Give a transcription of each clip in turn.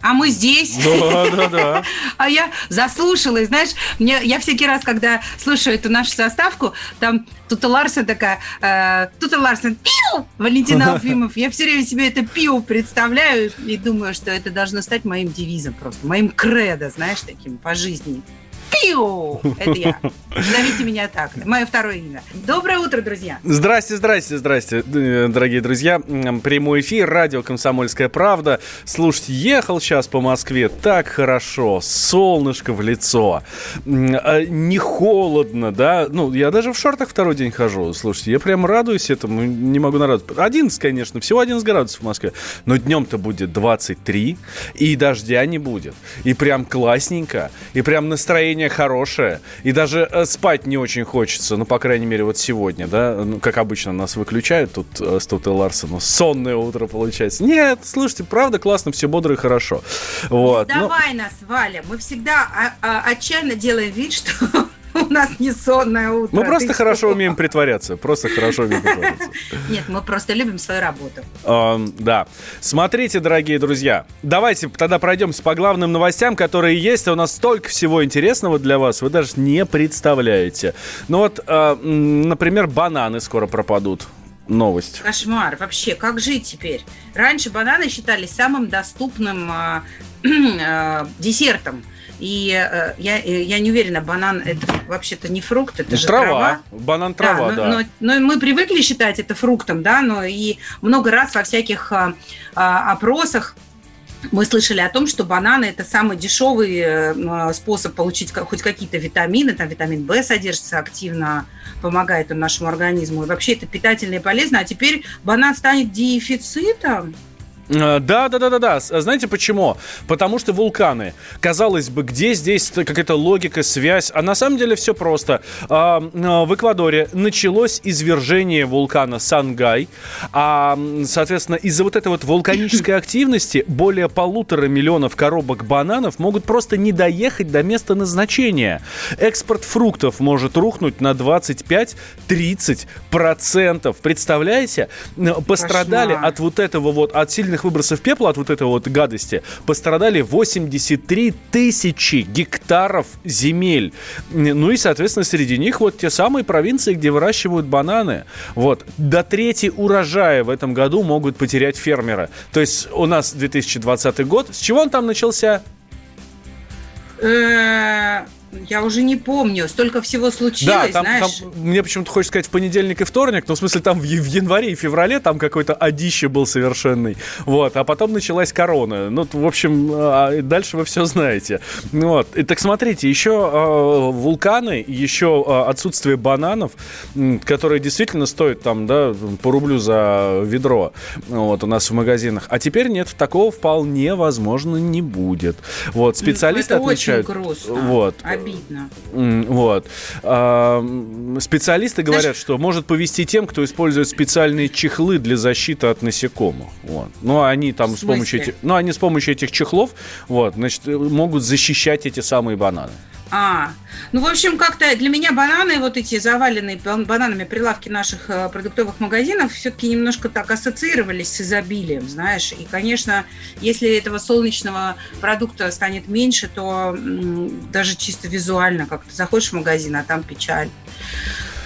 а мы здесь. Да, да, да. А я заслушалась, знаешь, мне, я всякий раз, когда слушаю эту нашу составку, там Тута Ларсен такая, э, Тута Ларсен, пиу, Валентина Алфимов. Я все время себе это пиу представляю и думаю, что это должно стать моим девизом просто, моим кредо, знаешь, таким по жизни. Пиу! Это я. Зовите меня так. Мое второе имя. Доброе утро, друзья. Здрасте, здрасте, здрасте, э, дорогие друзья. Прямой эфир, радио «Комсомольская правда». Слушайте, ехал сейчас по Москве, так хорошо, солнышко в лицо, а, не холодно, да. Ну, я даже в шортах второй день хожу. Слушайте, я прям радуюсь этому, не могу нарадоваться. 11, конечно, всего 11 градусов в Москве. Но днем-то будет 23, и дождя не будет. И прям классненько, и прям настроение хорошее, и даже э, спать не очень хочется, ну, по крайней мере, вот сегодня, да, ну, как обычно нас выключают тут э, с Тутой Ларсоном, сонное утро получается. Нет, слушайте, правда классно, все бодро и хорошо. Вот. ну, Давай нас, Валя. Мы всегда а- а- отчаянно делаем вид, что у нас не сонное утро. мы просто хорошо умеем притворяться, просто хорошо умеем притворяться. Нет, мы просто любим свою работу. Да. Смотрите, дорогие друзья, давайте тогда пройдемся по главным новостям, которые есть. У нас столько всего интересного для вас, вы даже не представляете. Ну вот, э, м, например, бананы скоро пропадут. Новость. Кошмар. Вообще, как жить теперь? Раньше бананы считались самым доступным а, а, десертом. И э, я, э, я не уверена, банан это вообще-то не фрукт, это Ну, же трава. трава. Банан трава, но, да. Но, но мы привыкли считать это фруктом, да, но и много раз во всяких а, а, опросах мы слышали о том, что бананы это самый дешевый э, способ получить хоть какие-то витамины, там витамин В содержится активно, помогает он нашему организму. И вообще это питательно и полезно. А теперь банан станет дефицитом. Э, Да, да, да, да, да. Знаете почему? Потому что вулканы. Казалось бы, где здесь какая-то логика, связь? А на самом деле все просто. А, а, В Эквадоре началось извержение вулкана Сангай. А, соответственно, из-за вот этой вот вулканической активности более полутора миллионов коробок бананов могут просто не доехать до места назначения. Экспорт фруктов может рухнуть на 25-30%. Представляете? Пострадали Кошмар. от вот этого вот, от сильных выбросов пепла, от вот этой вот гадости, пострадали 83 тысячи гектаров земель. Ну и, соответственно, среди них вот те самые провинции, где выращивают бананы. Вот. До трети урожая в этом году могут потерять фермеры. То есть у нас 2020 год. С чего он там начался? Э, Я уже не помню, столько всего случилось, Да, там, знаешь. там мне почему-то хочется сказать в понедельник и вторник, но в смысле там в, в январе и феврале там какой-то одище был совершенный, вот, а потом началась корона, ну, в общем, а, дальше вы все знаете, Ну вот, и так смотрите, еще а, вулканы, еще а, отсутствие бананов, которые действительно стоят там, да, по рублю за ведро, вот, у нас в магазинах, а теперь нет, такого вполне возможно не будет, вот, специалисты это очень отмечают, грустно. вот, Обидно. Вот. А, Специалисты говорят, что может повести тем, кто использует специальные чехлы для защиты от насекомых. Вот. Ну, они там с помощью этих, ну, они с помощью этих чехлов, вот, значит, могут защищать эти самые бананы. А, ну, в общем, как-то для меня бананы, вот эти заваленные бан- бананами прилавки наших э, продуктовых магазинов, все-таки немножко так ассоциировались с изобилием, знаешь. И, конечно, если этого солнечного продукта станет меньше, то даже чисто визуально как-то заходишь в магазин, а там печаль.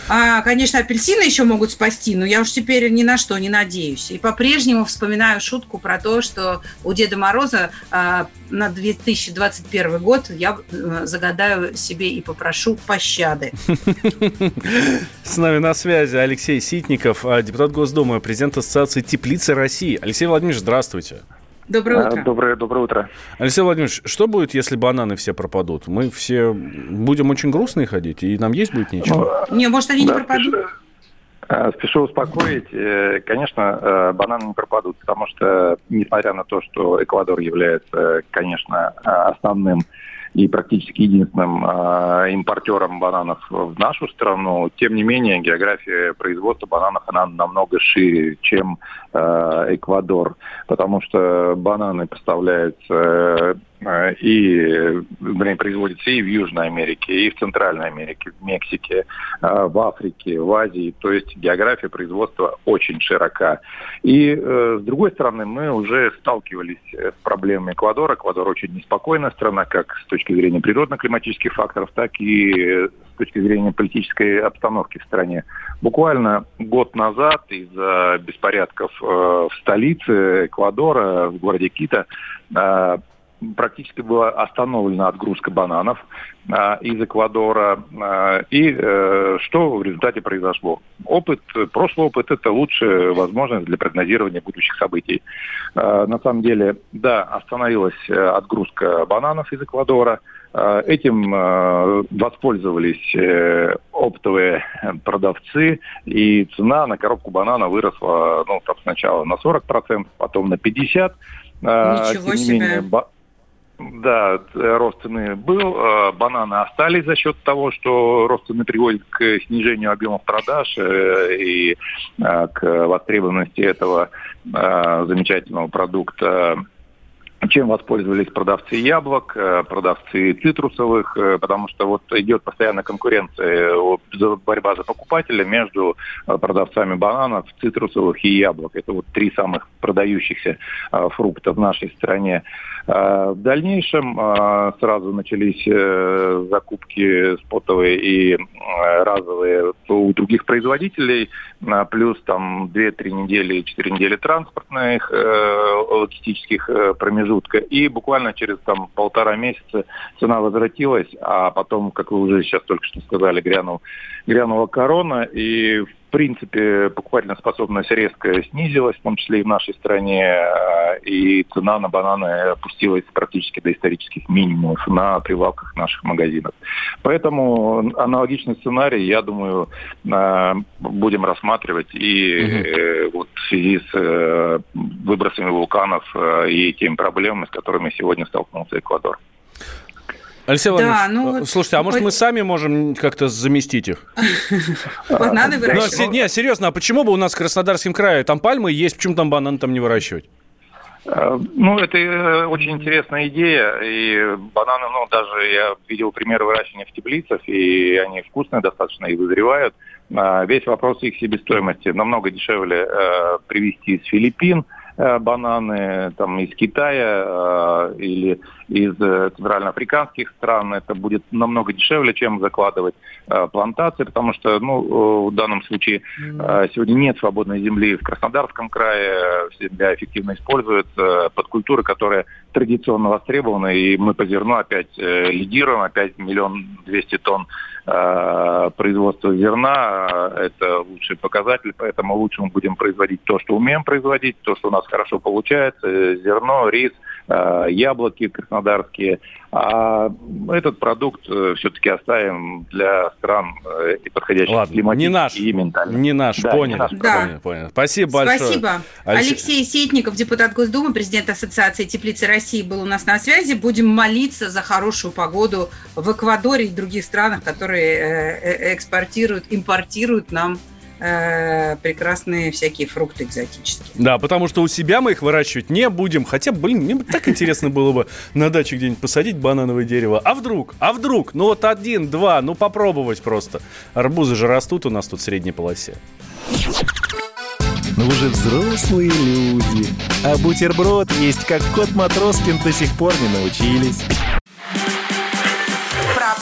А, конечно, апельсины еще могут спасти, но я уж теперь ни на что не надеюсь. И по-прежнему вспоминаю шутку про то, что у Деда Мороза а, на 2021 год я э, загадаю себе и попрошу пощады. С нами на связи Алексей Ситников, а, депутат Госдумы, президент Ассоциации теплицы России. Алексей Владимирович, здравствуйте. Доброе А, утро. Доброе, доброе утро. Алексей Владимирович, что будет, если бананы все пропадут? Мы все будем очень грустные ходить, и нам есть будет нечего? Не, может, они не Да, пропадут? слушай, Э, спешу успокоить. Э, конечно, э, бананы не пропадут, потому что, несмотря на то, что Эквадор является, конечно, основным и практически единственным э, импортером бананов в нашу страну. Тем не менее, география производства бананов она намного шире, чем Эквадор, потому что бананы поставляются Э, и блин, производится и в Южной Америке, и в Центральной Америке, в Мексике, э, в Африке, в Азии. То есть география производства очень широка. И э, с другой стороны, мы уже сталкивались с проблемами Эквадора. Эквадор очень неспокойная страна, как с точки зрения природно-климатических факторов, так и с точки зрения политической обстановки в стране. Буквально год назад из-за беспорядков в столице Эквадора, в городе Кита, практически была остановлена отгрузка бананов а, из Эквадора. И э, что в результате произошло? Опыт, прошлый опыт – это лучшая возможность для прогнозирования будущих событий. На самом деле, да, остановилась э, отгрузка бананов из Эквадора. А, этим э, воспользовались э, оптовые продавцы, и цена на коробку банана выросла ну, там, сначала на 40%, потом на 50%. Ничего Тем себе. Менее, да, рост цены был. А, бананы остались за счет того, что рост цены приводит к снижению объемов продаж э, и а, к востребованности этого а, замечательного продукта чем воспользовались продавцы яблок, э, продавцы цитрусовых, э, потому что вот идет постоянная конкуренция, борьба за покупателя между продавцами бананов, цитрусовых и яблок. Это вот три самых продающихся фрукта в нашей стране. В дальнейшем сразу начались э, закупки спотовые и э, разовые у других производителей, плюс там 2-3 недели, 4 недели транспортных э, логистических промежутка. И буквально через там полтора месяца цена возвратилась, а потом, как вы уже сейчас только что сказали, грянул, грянула корона, и в принципе, покупательная способность резко снизилась, в том числе и в нашей стране, э, и цена на бананы опустилась практически до исторических минимумов на прилавках наших магазинов. Поэтому аналогичный сценарий, я думаю, э, будем рассматривать и угу. вот в связи с выбросами вулканов и теми проблемами, с которыми сегодня столкнулся Эквадор. Алексей да, ну, слушайте, а может мы сами можем как-то заместить их? Бананы ну, выращивать? Не, серьезно, а почему бы у нас в Краснодарском крае там пальмы есть, почему там бананы там не выращивать? Э, ну, это э, очень интересная идея, и бананы, ну, даже я видел примеры выращивания в теплицах, и они вкусные достаточно и вызревают. А весь вопрос их себестоимости намного дешевле э, привезти из Филиппин, Э, бананы там, из Китая э, или из э, центральноафриканских стран. Это будет намного дешевле, чем закладывать э, плантации, потому что ну, в данном случае э, сегодня нет свободной земли в Краснодарском крае. Земля эффективно используется под культуры, которые традиционно востребованы. И мы по зерну опять э, лидируем, опять миллион двести тонн э, производства зерна. Это лучший показатель, поэтому лучше мы будем производить то, что умеем производить, то, что у нас хорошо получается. Зерно, рис, э, яблоки краснодарские. А этот продукт э, все-таки оставим для стран э, и подходящих Ладно, климатически не наш, и ментально. Не наш, да, понял. Не наш, да. понял, понял. Спасибо большое. Спасибо. Алексей Сетников, депутат Госдумы, президент Ассоциации теплицы России, был у нас на связи. Будем молиться за хорошую погоду в Эквадоре и других странах, которые экспортируют, импортируют нам э, прекрасные всякие фрукты экзотические. Да, потому что у себя мы их выращивать не будем. Хотя, блин, мне бы так интересно было бы на даче где-нибудь посадить банановое дерево. А вдруг? А вдруг? Ну вот один, два, ну попробовать просто. Арбузы же растут у нас тут в средней полосе. Но ну вы же взрослые люди. А бутерброд есть как кот Матроскин до сих пор не научились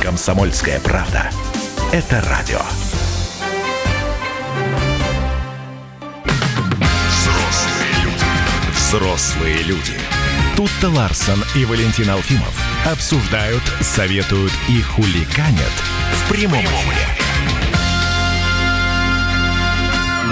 «Комсомольская правда». Это радио. Взрослые люди. Взрослые люди. Тут-то Ларсон и Валентин Алфимов обсуждают, советуют и хуликанят в прямом эфире.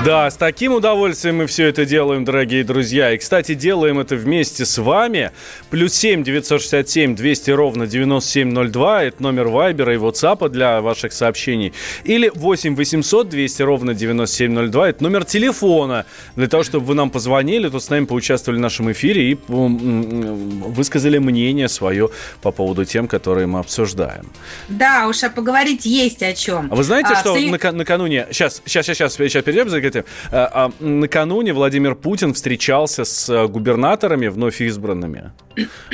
Да, с таким удовольствием мы все это делаем, дорогие друзья. И, кстати, делаем это вместе с вами. Плюс 7 967 200 ровно 9702. Это номер Вайбера и WhatsApp для ваших сообщений. Или 8 800 200 ровно 9702. Это номер телефона. Для того, чтобы вы нам позвонили, то с нами поучаствовали в нашем эфире и высказали мнение свое по поводу тем, которые мы обсуждаем. Да, уж а поговорить есть о чем. А вы знаете, а, что в... накануне... Сейчас, сейчас, сейчас, сейчас перейдем А, а, накануне Владимир Путин встречался с э, губернаторами вновь избранными.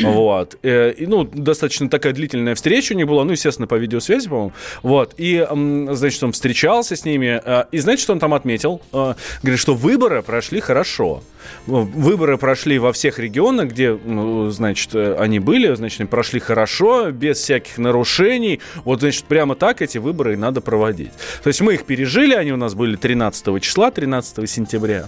Вот. Э, и, ну, достаточно такая длительная встреча у них была, ну, естественно, по видеосвязи, по-моему. Вот. И, значит, он встречался с ними. Э, и знаете, что он там отметил? Говорит, что выборы прошли хорошо. Выборы прошли во всех регионах, где, ну, значит, они были, значит, прошли хорошо, без всяких нарушений. Вот, значит, прямо так эти выборы и надо проводить. То есть мы их пережили, они у нас были 13 числа, 13 сентября.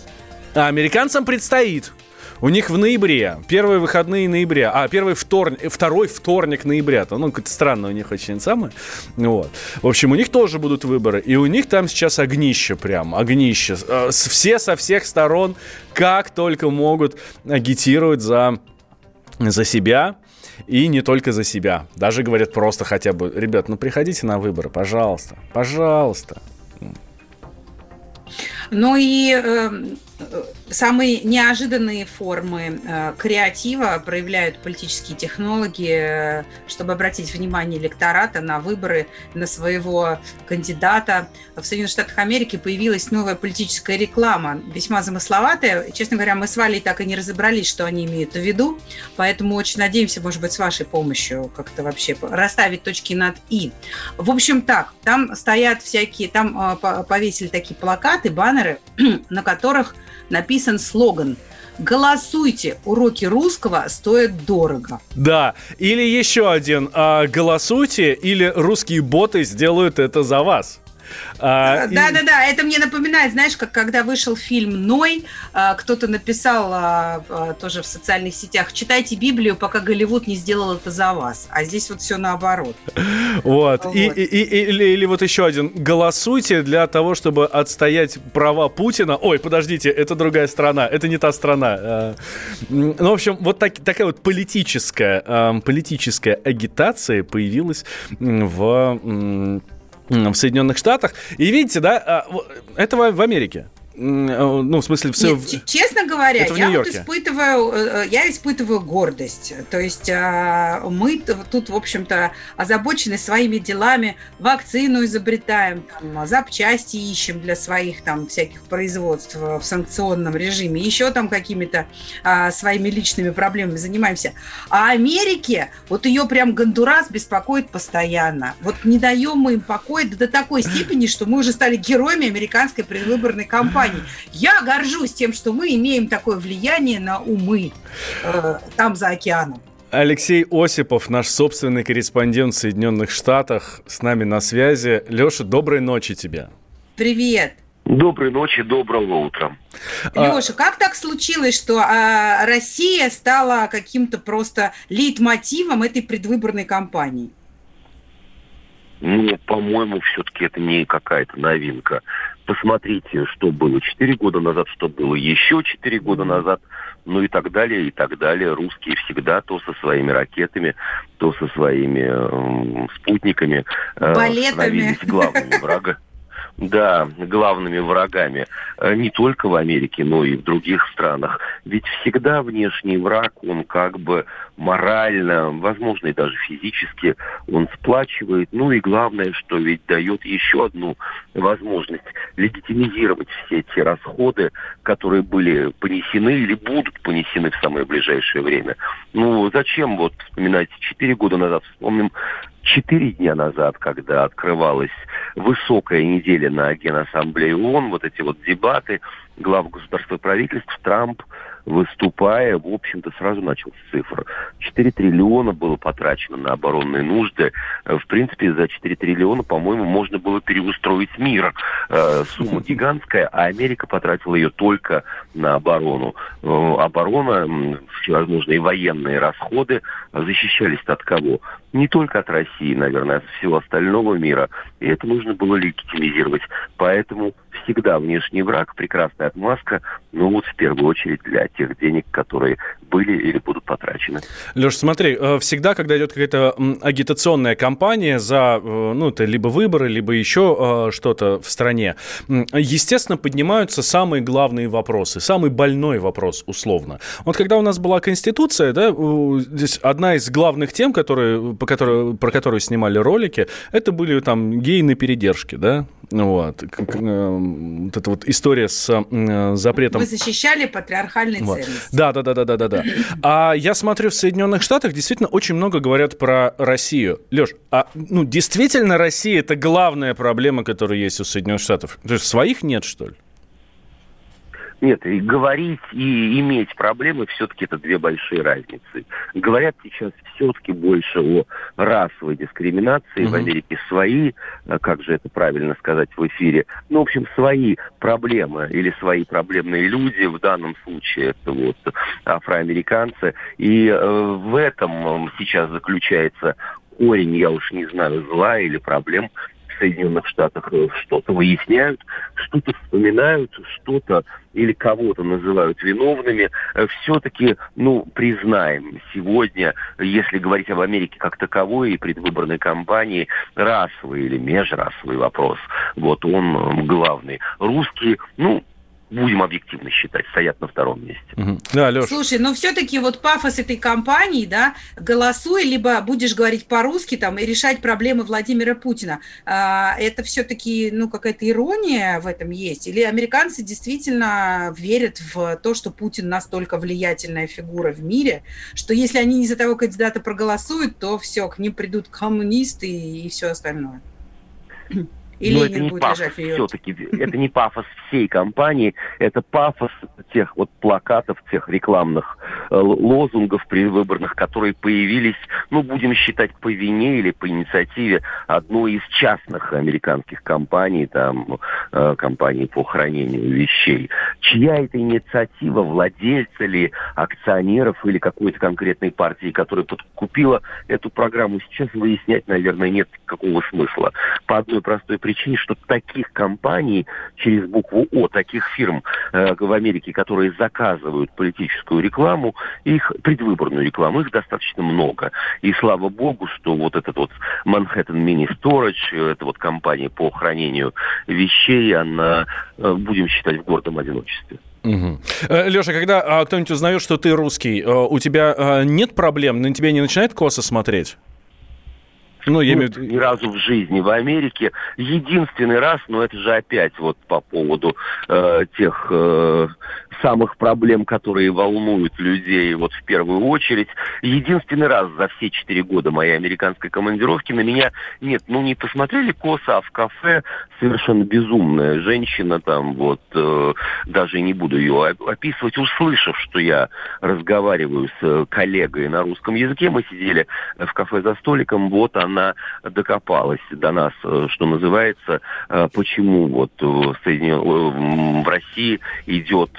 А американцам предстоит у них в ноябре, первые выходные ноября, а первый вторник, второй вторник ноября, то, ну, какое-то странное у них очень самое. Вот. В общем, у них тоже будут выборы, и у них там сейчас огнище прям, огнище. Э, все со всех сторон, как только могут, агитируют за, за себя, и не только за себя. Даже говорят просто хотя бы, ребят, ну приходите на выборы, пожалуйста, пожалуйста. Ну и э, самые неожиданные формы э, креатива проявляют политические технологии, э, чтобы обратить внимание электората на выборы, на своего кандидата. В Соединенных Штатах Америки появилась новая политическая реклама, весьма замысловатая. Честно говоря, мы с Валей так и не разобрались, что они имеют в виду, поэтому очень надеемся, может быть, с вашей помощью как-то вообще расставить точки над «и». В общем, так, там стоят всякие, там э, повесили такие плакаты, баннеры, на которых написан слоган Голосуйте, уроки русского стоят дорого. Да, или еще один. А, голосуйте, или русские боты сделают это за вас. А, да, и... да, да. Это мне напоминает, знаешь, как когда вышел фильм Ной, а, кто-то написал а, тоже в социальных сетях: читайте Библию, пока Голливуд не сделал это за вас. А здесь вот все наоборот. Вот. вот. И, и, и, или, или вот еще один. Голосуйте для того, чтобы отстоять права Путина. Ой, подождите, это другая страна, это не та страна. Ну, в общем, вот так, такая вот политическая, политическая агитация появилась в в Соединенных Штатах. И видите, да, а, это в Америке. Э, ну, в смысле, все... Нет, честно говоря, я вот испытываю, э, э, я испытываю гордость. То есть а, мы тут, в общем-то, озабочены своими делами, вакцину изобретаем, там, запчасти ищем для своих там всяких производств в санкционном режиме, еще там какими-то а, своими личными проблемами занимаемся. А Америке, вот ее прям Гондурас беспокоит постоянно. Вот не даем мы им покоя до такой степени, что мы уже стали героями американской предвыборной кампании компаний. Я горжусь тем, что мы имеем такое влияние на умы э, там за океаном. Алексей Осипов, наш собственный корреспондент в Соединенных Штатах, с нами на связи. Леша, доброй ночи тебе. Привет. Доброй ночи, доброго утра. Леша, а... как так случилось, что а, Россия стала каким-то просто лейтмотивом этой предвыборной кампании? Ну, по-моему, все-таки это не какая-то новинка. Посмотрите, что было 4 года назад, что было еще 4 года назад, ну и так далее, и так далее. Русские всегда то со своими ракетами, то со своими э, спутниками э, становились главными врагами. Да, главными врагами э, не только в Америке, но и в других странах. Ведь всегда внешний враг, он как бы морально, возможно, и даже физически, он сплачивает. Ну и главное, что ведь дает еще одну возможность легитимизировать все те расходы, которые были понесены или будут понесены в самое ближайшее время. Ну, зачем вот вспоминать четыре года назад, вспомним четыре дня назад, когда открывалась высокая неделя на Генассамблее ООН, вот эти вот дебаты глав государства и правительств, Трамп выступая, в общем-то, сразу начал с цифр. 4 триллиона было потрачено на оборонные нужды. Э, в принципе, за 4 триллиона, по-моему, можно было переустроить мир. Э, сумма гигантская, а Америка потратила ее только на оборону. Э, оборона, всевозможные военные расходы защищались от кого? Не только от России, наверное, а от всего остального мира. И это нужно было легитимизировать. Поэтому всегда внешний враг, прекрасная отмазка, ну вот в первую очередь для тех денег, которые были или будут потрачены. Леш, смотри, э, всегда, когда идет какая-то агитационная кампания за, э, ну, это либо выборы, либо еще э, что-то в стране, естественно, поднимаются самые главные вопросы, самый больной вопрос, условно. Вот когда у нас была Конституция, да, здесь одна из главных тем, которые, по которой, про которую снимали ролики, это были там геи на да, вот. Вот эта вот история с запретом... Вы защищали патриархальные вот. ценности. Да, да, да, да, да, да, да. А я смотрю, в Соединенных Штатах действительно очень много говорят про Россию. Леш, а ну действительно Россия это главная проблема, которая есть у Соединенных Штатов? То есть своих нет, что ли? Нет, и говорить и иметь проблемы все-таки это две большие разницы. Говорят сейчас все-таки больше о расовой дискриминации. Угу. В Америке свои, э, как же это правильно сказать в эфире, ну, в общем, свои проблемы или свои проблемные люди, в данном случае это вот афроамериканцы. И э, в этом сейчас заключается корень, я уж не знаю, зла или проблем Соединенных Штатах э, что-то выясняют, что-то вспоминают, что-то или кого-то называют виновными, э, все-таки, ну, признаем, сегодня, если говорить об Америке как таковой и предвыборной кампании, расовый или межрасовый вопрос, вот он главный. Русские, ну, будем объективно считать, стоят на втором месте. Угу. Да, Леш. Слушай, но все-таки вот пафос этой кампании, да, голосуй, либо будешь говорить по-русски там и решать проблемы Владимира Путина. А, это все-таки, ну, какая-то ирония в этом есть? Или американцы действительно верят в то, что Путин настолько влиятельная фигура в мире, что если они не за того кандидата проголосуют, то все, к ним придут коммунисты и все остальное? И Но это не пафос все-таки, это не пафос всей компании, это пафос тех вот плакатов, тех рекламных э, лозунгов предвыборных, которые появились, ну, будем считать, по вине или по инициативе одной из частных американских компаний, там, э, компаний по хранению вещей. Чья это инициатива, владельца ли, акционеров или какой-то конкретной партии, которая подкупила эту программу, сейчас выяснять, наверное, нет какого смысла. По одной простой причине, что таких компаний через букву О, таких фирм э, в Америке, которые заказывают политическую рекламу, их предвыборную рекламу, их достаточно много. И слава богу, что вот этот вот Manhattan Mini Storage, это вот компания по хранению вещей, она, э, будем считать, в гордом одиночестве. Угу. Леша, когда а, кто-нибудь узнает, что ты русский, э, у тебя нет проблем, на тебя не начинает косо смотреть? Ну, я имею в виду... Ни разу в жизни в Америке. Единственный раз, но это же опять вот по поводу э, тех э, самых проблем, которые волнуют людей вот в первую очередь. Единственный раз за все четыре года моей американской командировки на меня нет, ну не посмотрели косо, а в кафе совершенно безумная женщина там вот, э, даже не буду ее описывать, услышав, что я разговариваю с коллегой на русском языке, мы сидели в кафе за столиком, вот она докопалась до нас, э, что называется, э, почему вот в, Соединен... в России идет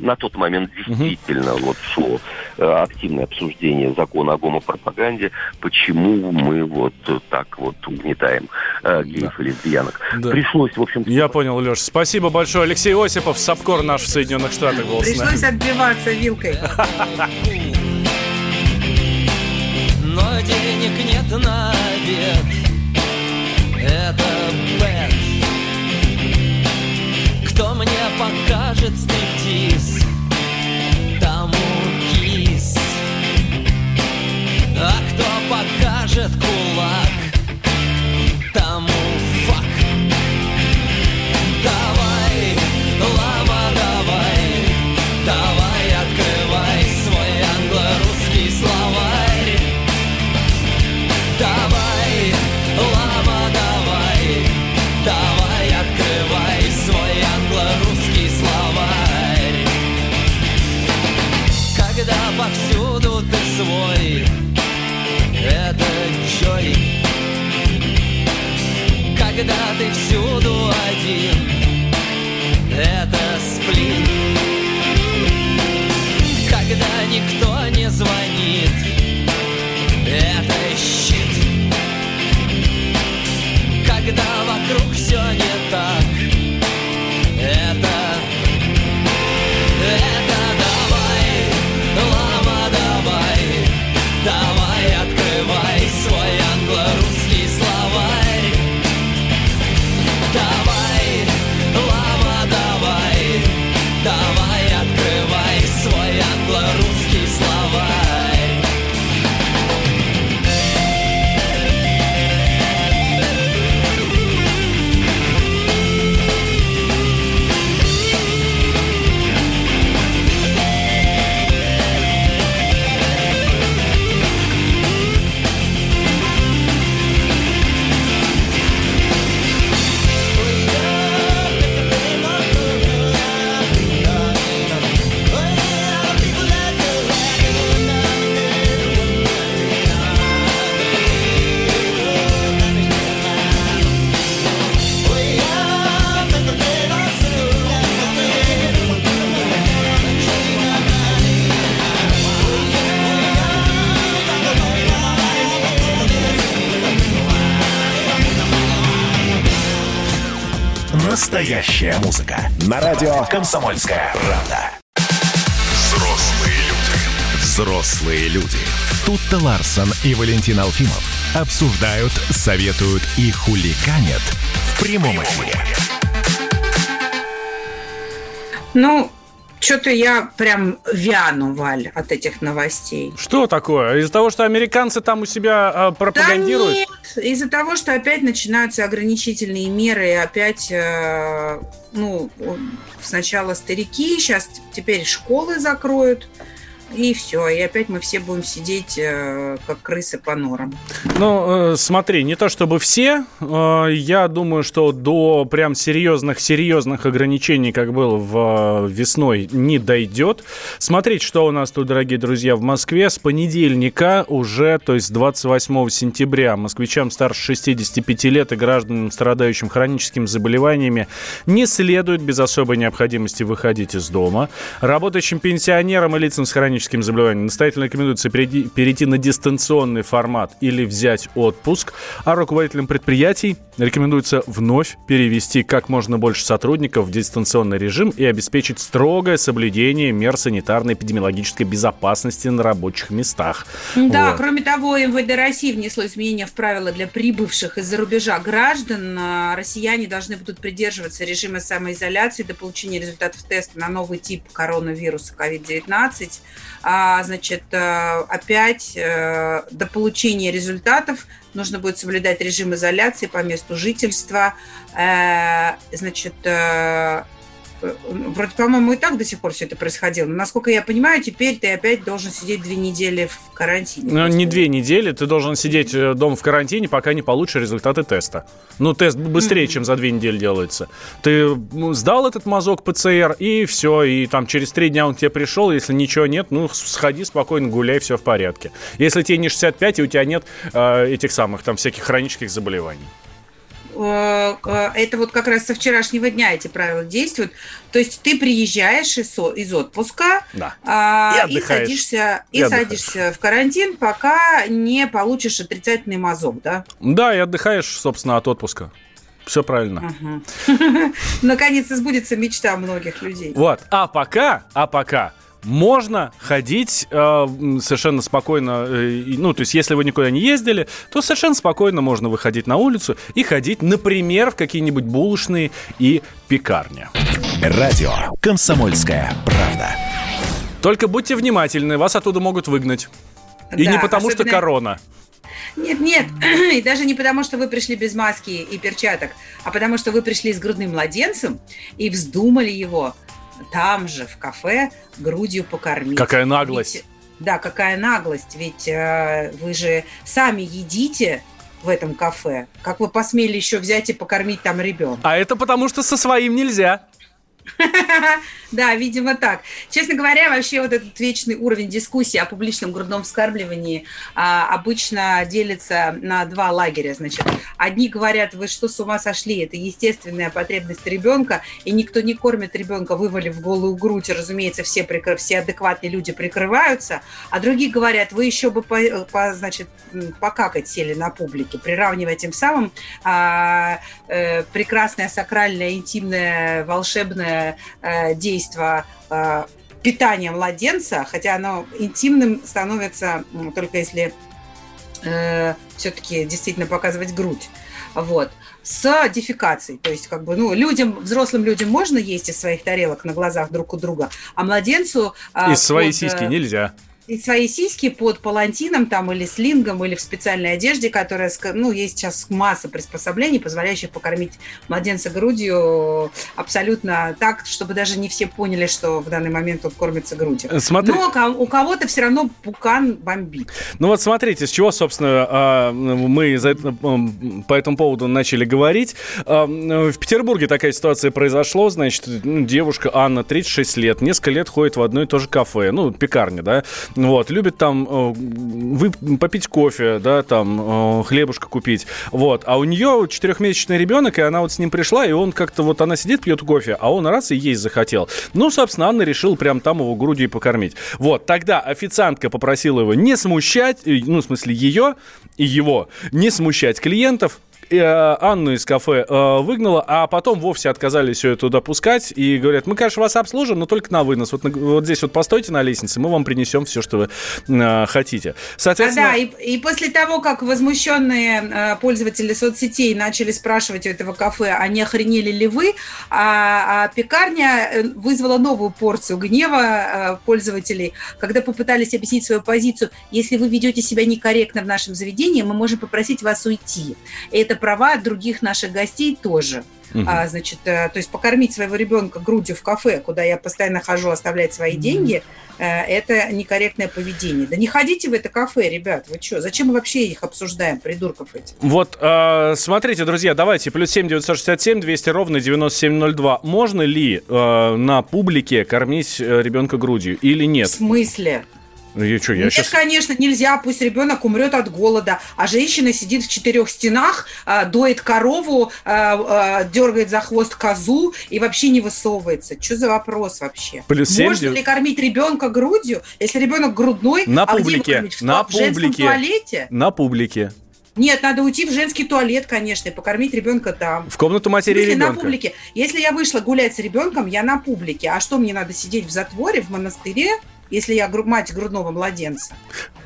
на тот момент действительно угу. вот шло э, активное обсуждение закона о гомопропаганде, почему мы вот так вот угнетаем э, геев да. и лесбиянок. Да. Пришлось, в общем Я понял, Леш. Спасибо большое. Алексей Осипов, Сапкор наш в Соединенных Штатах был Пришлось отбиваться вилкой. Денег нет на обед. Это бэт. Кто мне покажет стриптиз? Тому кис. А кто покажет кулак? Тому повсюду ты свой. Это Джой. Когда ты всюду один Это сплин. Когда никто Настоящая музыка. На радио «Комсомольская правда». Взрослые люди. Взрослые люди. Тут-то Ларсон и Валентин Алфимов обсуждают, советуют и хуликанят в прямом эфире. Ну, что-то я прям вяну, Валь, от этих новостей. Что такое? Из-за того, что американцы там у себя э, пропагандируют? Да нет, из-за того, что опять начинаются ограничительные меры, и опять, э, ну, сначала старики, сейчас теперь школы закроют, и все, и опять мы все будем сидеть э, как крысы по норам. Ну, э, смотри, не то чтобы все, э, я думаю, что до прям серьезных-серьезных ограничений, как было в э, весной, не дойдет. Смотрите, что у нас тут, дорогие друзья, в Москве с понедельника уже, то есть 28 сентября, москвичам старше 65 лет и гражданам, страдающим хроническими заболеваниями, не следует без особой необходимости выходить из дома. Работающим пенсионерам и лицам с хроническими заболеваниями настоятельно рекомендуется перейти, перейти на дистанционный формат или взять отпуск, а руководителям предприятий рекомендуется вновь перевести как можно больше сотрудников в дистанционный режим и обеспечить строгое соблюдение мер санитарно-эпидемиологической безопасности на рабочих местах. Да, Вот. кроме того, МВД России внесло изменения в правила для прибывших из-за рубежа граждан. А, Россияне должны будут придерживаться режима самоизоляции до получения результатов теста на новый тип коронавируса COVID-19. А, значит, э, опять э, до получения результатов нужно будет соблюдать режим изоляции по месту жительства. Э, Значит, вроде, по-моему, и так до сих пор все это происходило. Но, насколько я понимаю, теперь ты опять должен сидеть две недели в карантине. Ну, не две недели, ты должен сидеть э, дома в карантине, пока не получишь результаты теста. Ну, тест быстрее, чем за две недели делается. Ты ну, сдал этот мазок ПЦР, и все, и там через три дня он к тебе пришел, если ничего нет, ну, сходи спокойно, гуляй, все в порядке. Если тебе не 65, и у тебя нет э, этих самых, там, всяких хронических заболеваний. Э, э, это вот как раз со вчерашнего дня эти правила действуют. То есть ты приезжаешь из, отпуска Да. а, И и, садишься, И и садишься в карантин, пока не получишь отрицательный мазок, да? Да, и отдыхаешь, собственно, от отпуска. Все правильно. Наконец-то сбудется мечта многих людей. Вот. А пока, а пока можно ходить э, совершенно спокойно, э, ну, то есть, если вы никуда не ездили, то совершенно спокойно можно выходить на улицу и ходить, например, в какие-нибудь булочные и пекарни. Радио «Комсомольская правда». Только будьте внимательны, вас оттуда могут выгнать. И Да, не потому, что особенно- корона. Нет, нет, и даже не потому, что вы пришли без маски и перчаток, а потому, что вы пришли с грудным младенцем и вздумали его там же, в кафе, грудью покормить. Какая наглость. Ведь- да, какая наглость, ведь э, вы же сами едите в этом кафе. Как вы посмели еще взять и покормить там ребенка? А это потому, что со своим нельзя. Да, видимо так. Честно говоря, вообще вот этот вечный уровень дискуссии о публичном грудном вскармливании а, обычно делится на два лагеря. Значит, одни говорят, вы что, с ума сошли, это естественная потребность ребенка, и никто не кормит ребенка, вывалив голую грудь, и, разумеется, все, прикры- все адекватные люди прикрываются, а другие говорят, вы еще бы, по, по- значит, покакать сели на публике, приравнивая тем самым а, э, прекрасное, сакральное, интимное, волшебное э, действо э, питания младенца, хотя оно интимным становится м, только если все-таки действительно показывать грудь. Вот с дефекацией. То есть, как бы, ну, людям, взрослым людям можно есть из своих тарелок на глазах друг у друга, а младенцу... а, Из своей под, сиськи э, нельзя. Своей сиськи под палантином там или слингом или в специальной одежде, которая, ну, есть сейчас масса приспособлений, позволяющих покормить младенца грудью абсолютно так, чтобы даже не все поняли, что в данный момент он кормится грудью. Э, смотри- Но у кого-то все равно пукан бомбит. Ну вот смотрите, с чего, собственно, а, мы по этому поводу начали говорить. А, В Петербурге такая ситуация произошла. Значит, девушка Анна, 36 лет, несколько лет ходит в одно и то же кафе, ну, пекарня, да, вот, любит там э, вы- попить кофе, да, там, э, хлебушка купить, вот, а у нее четырехмесячный ребенок, и она вот с ним пришла, и он как-то вот, она сидит, пьет кофе, а он раз и есть захотел. Ну, собственно, Анна решила прям там его грудью и покормить. Вот, тогда официантка попросила его не смущать, э, ну, в смысле, ее и его, не смущать клиентов, Анну из кафе э, выгнала, а потом вовсе отказались ее туда пускать и говорят, мы, конечно, вас обслужим, но только на вынос. Вот, вот здесь вот постойте на лестнице, мы вам принесем все, что вы э, хотите. Соответственно, А, да, и, и после того, как возмущенные э, пользователи соцсетей начали спрашивать у этого кафе, а не охренели ли вы, а, а пекарня э, вызвала новую порцию гнева э, пользователей, когда попытались объяснить свою позицию. Если вы ведете себя некорректно в нашем заведении, мы можем попросить вас уйти. Это права других наших гостей тоже. Мгм. А, значит, э, то есть покормить своего ребенка грудью в кафе, куда я постоянно хожу оставлять свои деньги, э, это некорректное поведение. Да не ходите в это кафе, ребят, вы что? Зачем мы вообще их обсуждаем, придурков этих? Вот, э, смотрите, друзья, давайте, плюс 7 967 200 ровно 9702. Можно ли э, на публике кормить э, ребенка грудью или нет? В смысле? Ну, Я что, я Нет, сейчас... конечно, нельзя, пусть ребенок умрет от голода, а женщина сидит в четырех стенах, а, доит корову, а, а, дергает за хвост козу и вообще не высовывается. Что за вопрос вообще? Плюс семь Можно дев- ли кормить ребенка грудью, если ребенок грудной? На а публике, кормить? В, на в женском публике. туалете? На публике. Нет, надо уйти в женский туалет, конечно, и покормить ребенка там. В комнату матери на ребенка. публике. Если я вышла гулять с ребенком, я на публике. А что мне надо сидеть в затворе, в монастыре, если я мать грудного младенца?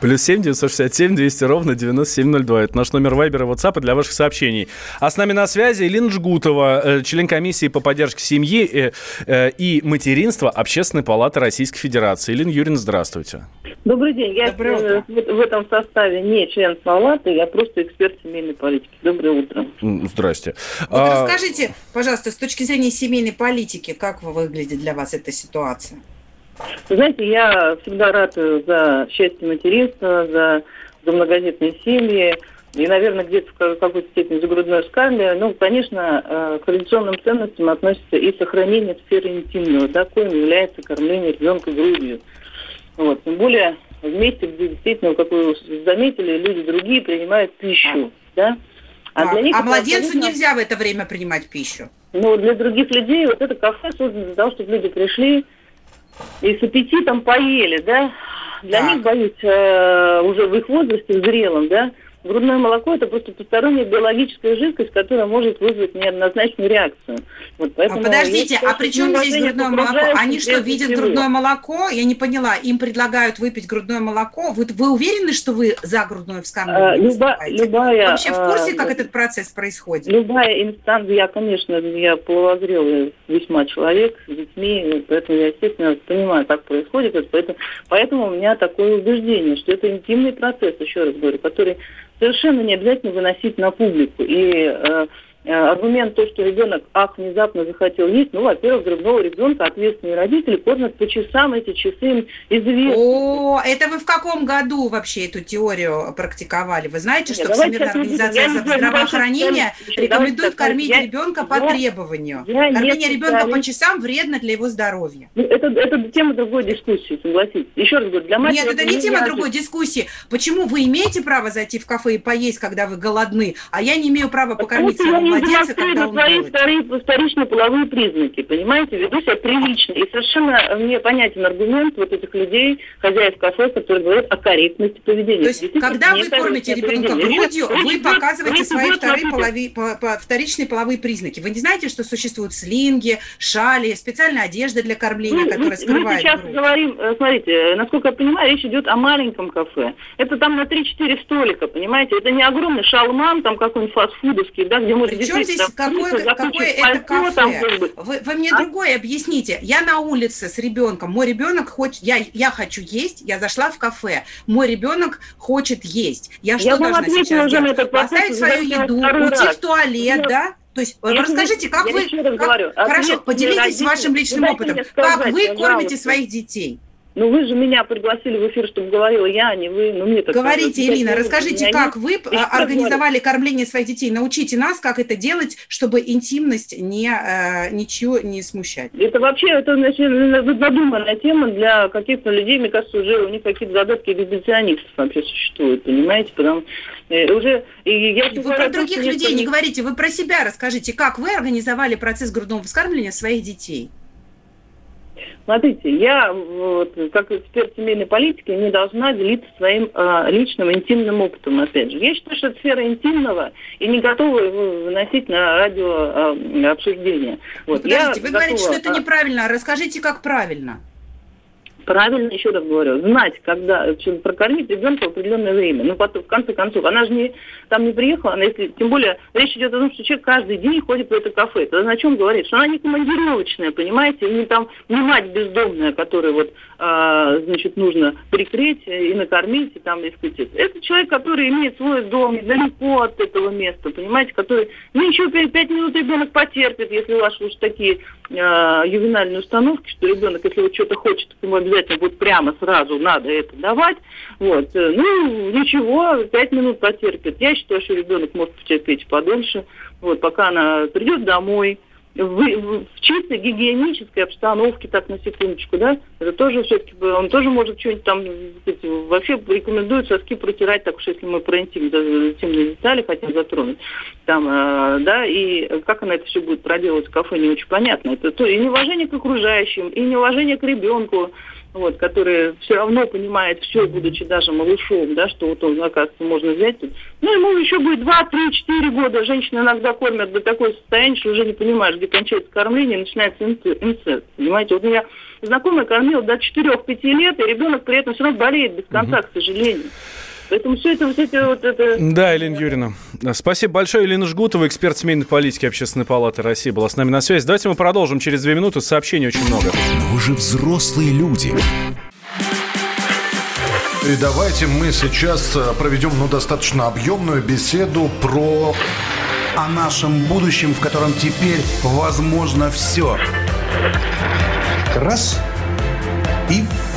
Плюс 7 967 200 ровно 9702. Это наш номер вайбера и WhatsApp для ваших сообщений. А с нами на связи Лина Жгутова, э, член комиссии по поддержке семьи э, э, и материнства Общественной палаты Российской Федерации. Елена Юрьевна, здравствуйте. Добрый день. Я э, в, в этом составе не член палаты, я просто эксперт семейной политики. Доброе утро. Здрасте. Вот А, расскажите, пожалуйста, с точки зрения семейной политики, как вы- выглядит для вас эта ситуация? Вы знаете, я всегда ратую за счастье материнства, за, за многодетные семьи. И, наверное, где-то в ка- какой-то степени за грудное вскармливание. Ну, конечно, э, к традиционным ценностям относится и сохранение сферы интимного, да, коим является кормление ребенка грудью. Вот. Тем более в месте, где действительно, как вы заметили, люди другие принимают пищу, да. А, для них а младенцу абсолютно- нельзя в это время принимать пищу. но для других людей вот это кафе создано для того, чтобы люди пришли и с аппетитом поели, да. Для них, боюсь, э, уже в их возрасте, в зрелом, да, грудное молоко это просто посторонняя биологическая жидкость, которая может вызвать неоднозначную реакцию. Вот А поэтому подождите, я считаю, а при чем здесь грудное молоко? Они что, видят всего. грудное молоко? Я не поняла. Им предлагают выпить грудное молоко. Вы, вы уверены, что вы за грудное вскармливание? люба- выступаете? любая, Вообще в курсе, э, как этот процесс происходит? Любая инстанция, я, конечно, я половозрелый весьма человек с детьми, поэтому я, естественно, понимаю, как происходит это, поэтому, поэтому у меня такое убеждение, что это интимный процесс, еще раз говорю, который совершенно не обязательно выносить на публику. И э, аргумент то, что ребенок, ах, внезапно захотел есть, ну, во-первых, грудного ребенка ответственные родители кормят по часам, эти часы им известны. О, это вы в каком году вообще эту теорию практиковали? Вы знаете, что Нет, Всемирная организация здравоохранения рекомендует кормить я- ребенка по я- требованию? я Кормление ребенка по часам вредно для его здоровья. Ну, Это, это тема другой дискуссии, согласитесь. Еще раз говорю, для матери... Нет, это не тема другой дискуссии. Почему вы имеете право зайти в кафе и поесть, когда вы голодны, а я не имею права покормить своего я не младенца, демонстрирую когда он свои голоден? вторые, вторичные половые признаки, понимаете, веду себя прилично. И совершенно мне понятен аргумент вот этих людей, хозяев кафе, которые говорят о корректности поведения. То есть, когда вы кормите ребенка грудью, вы показываете свои вторые полови- по- по- вторичные половые признаки. Вы не знаете, что существуют слинги, шали, специальная одежда для кормления, Мы, которая мы- мы скрывает сейчас грудь? говорим, э, смотрите, э, насколько я понимаю, речь идет о маленьком кафе. Это там на 3-4 столика, понимаете? Это не огромный шалман, там какой-нибудь фастфудовский, да, где можно Причем здесь какое, какое это кафе? Вы, вы мне А? другое объясните. Я на улице с ребенком. Мой ребенок хочет, я, я хочу есть, я зашла в кафе. Мой ребенок хочет есть. Я что Я должна сейчас уже делать? этот вопрос, Оставить свою еду, уйти раз. в туалет, Нет. да? То есть Я расскажите, как я вы... еще раз как- говорю, хорошо, ответственные поделитесь вашим личным опытом. мне Как сказать, вы кормите своих детей? Ну вы же меня пригласили в эфир, чтобы говорила я, а не вы. Ну, мне так Говорите, кажется. Элина, Я- расскажите, как вы а, организовали кормление своих детей? Научите нас, как это делать, чтобы интимность не, э, ничего не смущать. Это вообще это значит, надуманная тема для каких-то людей, мне кажется, уже у них какие-то задатки эксгибиционистов вообще существуют, понимаете? Потому э, уже и я Вы про других людей не говорите, вы про себя расскажите, как вы организовали процесс грудного вскармливания своих детей? Смотрите, я вот, как эксперт семейной политики не должна делиться своим э, личным интимным опытом, опять же. Я считаю, что это сфера интимного и не готова его выносить на радио э, обсуждение. Вот, Подождите, я вы говорите, готова, что это а, неправильно. Расскажите, как правильно. Правильно, еще раз говорю, знать, когда чем прокормить ребенка в определенное время. Ну, потом, в конце концов, она же не, там не приехала, она, если, тем более речь идет о том, что человек каждый день ходит в это кафе. Это о чем говорит? Что она не командировочная, понимаете, и не там не мать бездомная, которой вот, а, значит, нужно прикрыть и накормить, и там, и это. человек, который имеет свой дом недалеко от этого места, понимаете, который, ну, еще пять, пять минут ребенок потерпит, если у вас уж такие а, ювенальные установки, что ребенок, если вот что-то хочет, ему обязательно будет прямо сразу надо это давать. Вот. Э, Ну, ничего, пять минут потерпит. Я считаю, что ребенок может потерпеть подольше, вот, пока она придет домой, в, в- чистой гигиенической обстановке, так на секундочку, да, это тоже все-таки, он тоже может что-нибудь там, вообще рекомендуют соски протирать, так уж если мы про интим, да, интимные детали хотим затронуть, там, э, да, и как она это все будет проделывать в кафе, не очень понятно. Это то и неуважение к окружающим, и неуважение к ребенку, вот, который все равно понимает все, будучи даже малышом, да, что вот он, оказывается, можно взять тут. Ну, ему еще будет 2, 3, 4 года. Женщины иногда кормят до такой состояния, что уже не понимаешь, где кончается кормление, и начинается инце- инцест. Понимаете, вот у меня знакомая кормила до 4-5 лет, и ребенок при этом все равно болеет без конца, к сожалению. Поэтому все это, вот эти вот это... Да, Елена Юрьевна. Спасибо большое. Елена Жгутова, эксперт семейной политики Общественной палаты России, была с нами на связи. Давайте мы продолжим через две минуты. Сообщений очень много. Но вы же взрослые люди. И давайте мы сейчас э, проведем ну, достаточно объемную беседу про... О нашем будущем, в котором теперь возможно все. Раз и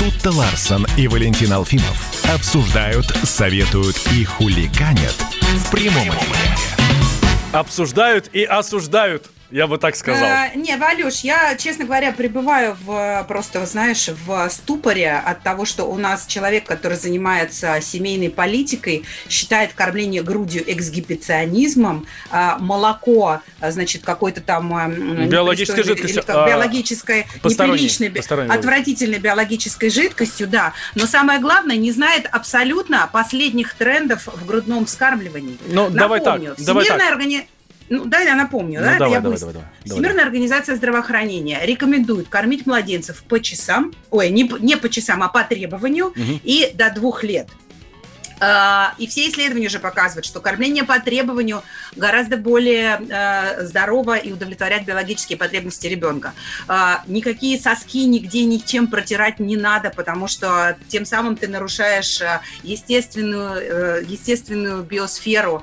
Тут-то Ларсон и Валентин Алфимов обсуждают, советуют и хуликанят в прямом эфире. Обсуждают и осуждают. Я бы так сказал. Э, не, Валюш, я, честно говоря, пребываю в, просто, знаешь, в ступоре от того, что у нас человек, который занимается семейной политикой, считает кормление грудью эксгибиционизмом, а молоко, значит, какой-то там... м, Биологической жидкостью, как а, биологической, посторонней, неприличной, посторонней отвратительной биологической жидкостью, да. Но самое главное, не знает абсолютно последних трендов в грудном вскармливании. Ну, давай так, давай так. органи- ну, да, я напомню, Ну, да, это давай, я давай, быстро. давай, давай, давай. Всемирная организация здравоохранения рекомендует кормить младенцев по часам, ой, не, по- не по часам, а по требованию, Мгм. и до двух лет. А, И все исследования уже показывают, что кормление по требованию гораздо более э, здорово и удовлетворяет биологические потребности ребенка. А, Никакие соски нигде ничем протирать не надо, потому что тем самым ты нарушаешь естественную, э, естественную биосферу,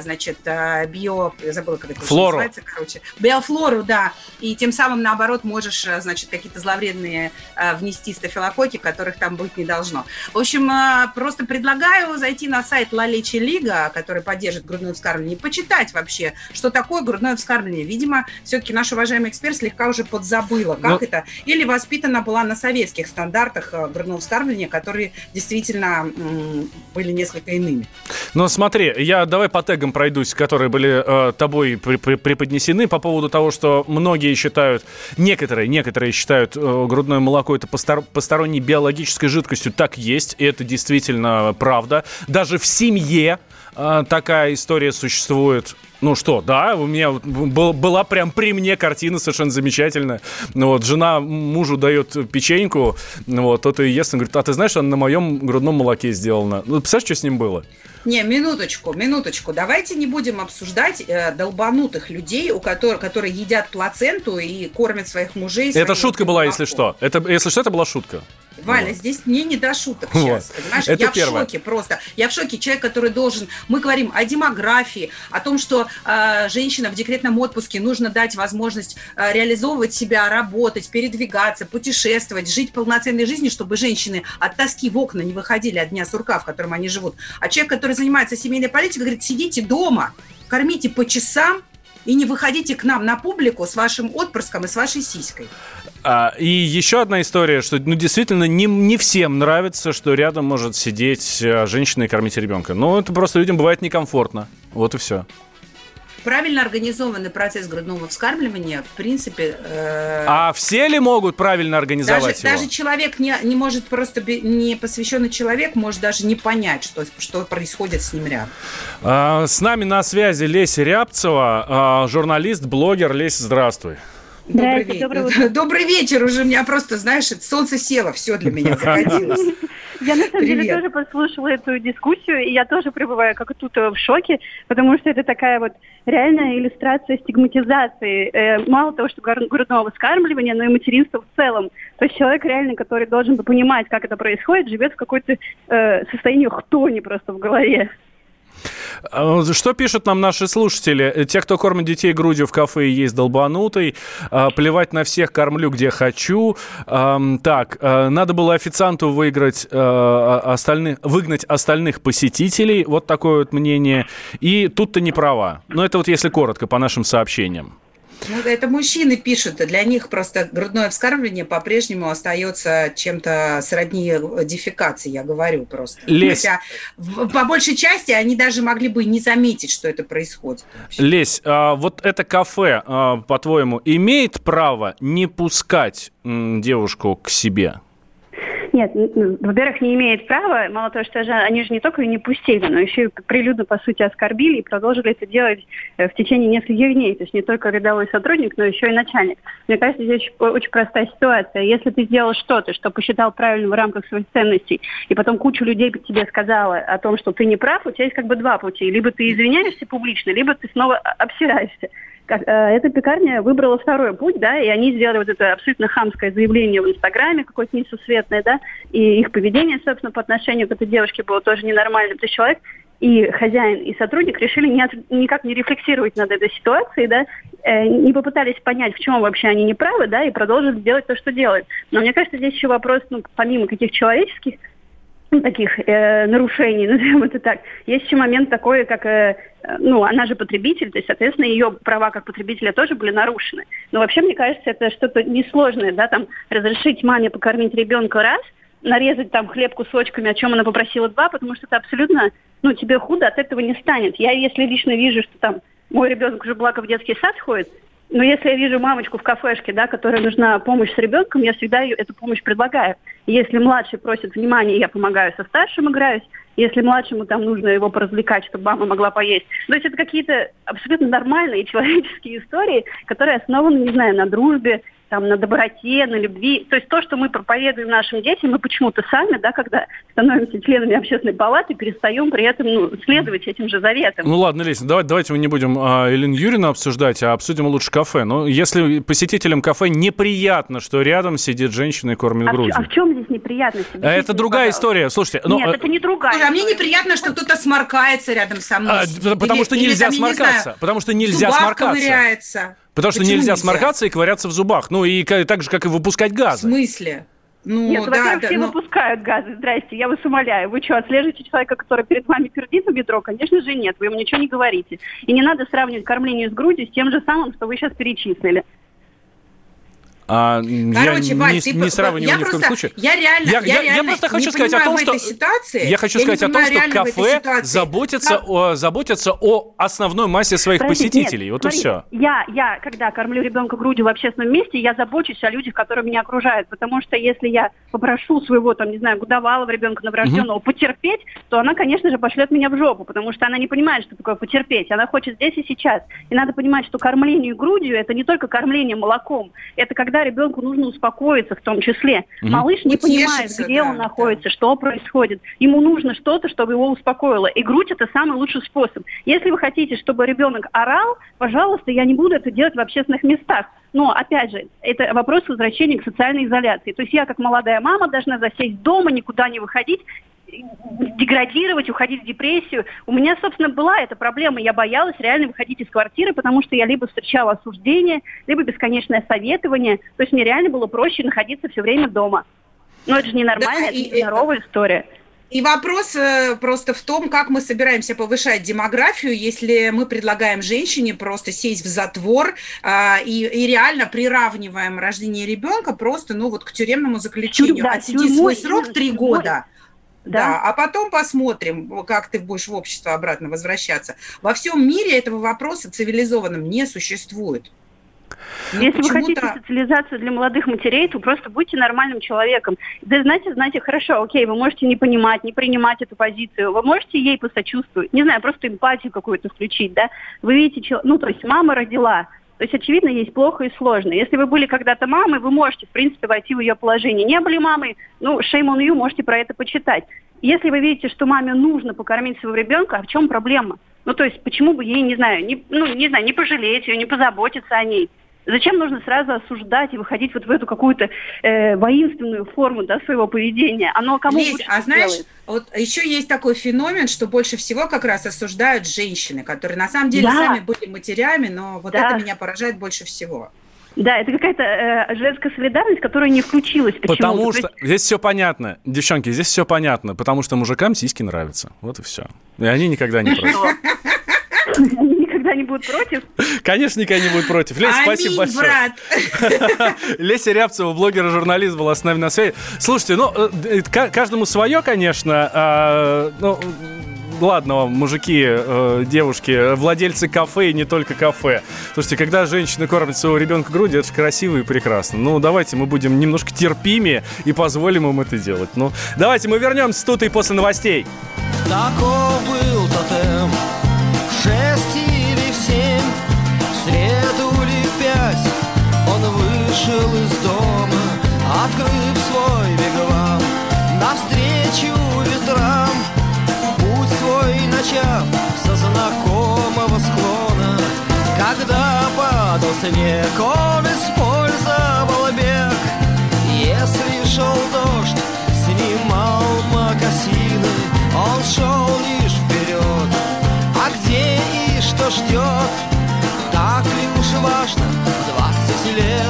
значит, био... Забыла, как это Флору. называется, короче. Биофлору, да. И тем самым, наоборот, можешь, значит, какие-то зловредные внести стафилококки, которых там быть не должно. В общем, просто предлагаю зайти на сайт Leche Liga, который поддержит грудное вскармливание, и почитать вообще, что такое грудное вскармливание. Видимо, все-таки наш уважаемый эксперт слегка уже подзабыла, как Ну- это. Или воспитана была на советских стандартах э, грудного вскармливания, которые действительно м, были несколько иными. Ну, смотри, я давай по тегам пройдусь, которые были э, тобой при- при- преподнесены по поводу того, что многие считают, некоторые, некоторые считают э, грудное молоко это постор- посторонней биологической жидкостью. Так есть, и это действительно правда. Даже в семье э, такая история существует. Ну что, да, у меня вот был- была прям при мне картина совершенно замечательная. Ну вот, жена мужу дает печеньку, ну вот, тот и ест, он говорит, а ты знаешь, она на моем грудном молоке сделана. Ну, представляешь, что с ним было? Не, минуточку, минуточку. Давайте не будем обсуждать э, долбанутых людей, у которых, которые едят плаценту и кормят своих мужей. Это шутка была, если что. Это, если что, это была шутка. Валя, здесь мне не до шуток Вот. сейчас, понимаешь? Это я первое. в шоке просто. Я в шоке. Человек, который должен... Мы говорим о демографии, о том, что э, женщина в декретном отпуске нужно дать возможность э, реализовывать себя, работать, передвигаться, путешествовать, жить полноценной жизнью, чтобы женщины от тоски в окна не выходили от дня сурка, в котором они живут. А человек, который занимается семейной политикой, говорит, сидите дома, кормите по часам, и не выходите к нам на публику с вашим отпрыском и с вашей сиськой. А, и еще одна история, что ну, действительно не, не всем нравится, что рядом может сидеть э, женщина и кормить ребенка. Ну, это просто людям бывает некомфортно. Вот и все. Правильно организованный процесс грудного вскармливания, в принципе, э, А все ли могут правильно даже, организовать его? даже человек не, не может просто, не посвященный человек может даже не понять, что, что происходит с ним рядом. А, с нами на связи Леся Рябцева, а, журналист, блогер. Леся, здравствуй. Добрый, вечер. утро. Добрый вечер уже, у меня просто, знаешь, солнце село, все для меня закатилось. Я на самом деле тоже послушала эту дискуссию, и я тоже пребываю как тут э, в шоке, потому что это такая вот реальная иллюстрация стигматизации. Э, мало того, что гру- грудного вскармливания, но и материнства в целом. То есть человек реально, который должен бы понимать, как это происходит, живет в какой-то э, состоянии хтони просто в голове. А, Что пишут нам наши слушатели? Те, кто кормит детей грудью в кафе и есть долбанутый. А, Плевать на всех, кормлю где хочу. Так, э, надо было официанту выиграть э, остальных, выгнать остальных посетителей. Вот такое вот мнение. И тут ты не права. Но это вот если коротко по нашим сообщениям. Ну, это мужчины пишут, для них просто грудное вскармливание по-прежнему остается чем-то сродни дефекации, я говорю просто. Лесь. Хотя в- по большей части они даже могли бы не заметить, что это происходит. Лесь, а вот это кафе, а, по-твоему, имеет право не пускать девушку к себе? Нет, во-первых, не имеет права. Мало того, что же они же не только ее не пустили, но еще и прилюдно, по сути, оскорбили и продолжили это делать э, в течение нескольких дней. То есть не только рядовой сотрудник, но еще и начальник. Мне кажется, здесь очень, очень простая ситуация. Если ты сделал что-то, что посчитал правильным в рамках своих ценностей, и потом кучу людей тебе сказала о том, что ты не прав, у тебя есть как бы два пути. Либо ты извиняешься публично, либо ты снова обсираешься эта пекарня выбрала второй путь, да, и они сделали вот это абсолютно хамское заявление в Инстаграме, какое-то несусветное, да, и их поведение, собственно, по отношению к этой девушке было тоже ненормальным. То есть человек и хозяин, и сотрудник решили не от- никак не рефлексировать над этой ситуацией, да, э, не попытались понять, в чем вообще они неправы, да, и продолжили делать то, что делают. Но мне кажется, здесь еще вопрос, ну, помимо каких человеческих таких э, нарушений, назовем это так. Есть еще момент такой, как, э, ну, она же потребитель, то есть, соответственно, ее права как потребителя тоже были нарушены. Но вообще, мне кажется, это что-то несложное, да, там, разрешить маме покормить ребенка раз, нарезать там хлеб кусочками, о чем она попросила два, потому что это абсолютно, ну, тебе худо от этого не станет. Я, если лично вижу, что там мой ребенок уже благо в детский сад ходит, но если я вижу мамочку в кафешке, да, которой нужна помощь с ребенком, я всегда ее, эту помощь предлагаю. Если младший просит внимания, я помогаю со старшим играюсь. если младшему там нужно его поразвлекать, чтобы мама могла поесть. То есть это какие-то абсолютно нормальные человеческие истории, которые основаны, не знаю, на дружбе, там, на доброте, на любви. То есть то, что мы проповедуем нашим детям, мы почему-то сами, да, когда становимся членами общественной палаты, перестаем при этом ну, следовать этим же заветам. Ну ладно, Леся, давай, давайте мы не будем а, Елену Юрьевну обсуждать, а обсудим лучше кафе. Ну, если посетителям кафе неприятно, что рядом сидит женщина и кормит А в, грудью. а в чем здесь неприятность? Это Объясните, другая пожалуйста. история. Слушайте, ну, Нет, э, это не другая. Слушай, а мне неприятно, что кто-то сморкается рядом со мной. а, потому Или- что или нельзя там, я не сморкаться. знаю, потому что нельзя сморкаться. ковыряется. Потому что нельзя, нельзя? сморкаться и ковыряться в зубах. Ну и так же, как и выпускать В газы. смысле? Ну, Нет, да, во-первых, да, все ну- выпускают газы. Здрасте, я вас умоляю. Вы что, отслеживаете человека, который перед вами пердит в метро? Конечно же нет, вы ему ничего не говорите. И не надо сравнивать кормление с грудью с тем же самым, что вы сейчас перечислили. А, Короче, я Валь, не, ты не сравниваю я ни в коем случае. Я реально, Я- я, я- я реально просто хочу не сказать о том, что- ситуации. Я хочу не сказать о том, что реально кафе заботится, Как- о, заботится о основной массе своих Подождите, посетителей. нет, вот и смотрите, все. Я, я, когда кормлю ребенка грудью в общественном месте, я забочусь о людях, которые меня окружают. Потому что если я попрошу своего, там, не знаю, годовалого ребенка новорожденного потерпеть, то она, конечно же, пошлет меня в жопу, потому что она не понимает, что такое потерпеть. Она хочет здесь и сейчас. И надо понимать, что кормление грудью это не только кормление молоком. Это когда ребенку нужно успокоиться в том числе. Мгм. Малыш не понимает, Утешиться, где да, он находится, что происходит. Ему нужно что-то, чтобы его успокоило. И грудь это самый лучший способ. Если вы хотите, чтобы ребенок орал, пожалуйста, я не буду это делать в общественных местах. Но, опять же, это вопрос возвращения к социальной изоляции. То есть я, как молодая мама, должна засесть дома, никуда не выходить, деградировать, уходить в депрессию. У меня, собственно, была эта проблема. Я боялась реально выходить из квартиры, потому что я либо встречала осуждение, либо бесконечное советование. То есть мне реально было проще находиться все время дома. Но это же ненормально, Да, это и нездоровая история. И вопрос э, просто в том, как мы собираемся повышать демографию, если мы предлагаем женщине просто сесть в затвор а, и, и реально приравниваем рождение ребенка просто, ну вот к тюремному заключению. Тюрь- да, Отсиди тюрьмой, свой срок три года. Да. Да, а потом посмотрим, как ты будешь в общество обратно возвращаться. Во всем мире этого вопроса цивилизованным не существует. Если вы хотите социализацию для молодых матерей, то просто будьте нормальным человеком. Да знаете, знаете, хорошо, окей, вы можете не понимать, не принимать эту позицию, вы можете ей посочувствовать, не знаю, просто эмпатию какую-то включить, да. Вы видите, ну, то есть мама родила, то есть, очевидно, есть плохо и сложно. Если вы были когда-то мамой, вы можете, в принципе, войти в ее положение. Не были мамой, ну, shame on you, можете про это почитать. Если вы видите, что маме нужно покормить своего ребенка, а в чем проблема? Ну, то есть, почему бы ей, не знаю, не, ну, не знаю, не пожалеть ее, не позаботиться о ней? Зачем нужно сразу осуждать и выходить вот в эту какую-то э, воинственную форму да, своего поведения? Оно кому Лесь, лучше а знаешь, вот еще есть такой феномен, что больше всего как раз осуждают женщины, которые на самом деле Да. сами были матерями, но вот Да. это меня поражает больше всего. Да, это какая-то э, женская солидарность, которая не включилась почему-то. Потому То что здесь все понятно. Девчонки, здесь все понятно. Потому что мужикам сиськи нравятся. Вот и все. И они никогда не против. Никогда не будут против. Конечно, никогда не будет против. Лесь, Аминь, спасибо большое. брат. Леся Рябцева, блогер и журналист, была с нами на связи. Слушайте, ну, э, э, ка- каждому свое, конечно. а, ну, ладно вам, мужики, э, девушки, владельцы кафе и не только кафе. Слушайте, когда женщина кормит своего ребенка грудью, это же красиво и прекрасно. Ну, давайте мы будем немножко терпимее и позволим им это делать. Ну, давайте мы вернемся тут и после новостей. Таков был тотем вышел из дома Открыв свой вигвам. Навстречу ветрам Путь свой начав Со знакомого склона. Когда падал снег Он использовал бег. Если шел дождь Снимал мокасины Он шел лишь вперед. А где и что ждет? Так ли уж важно Двадцать лет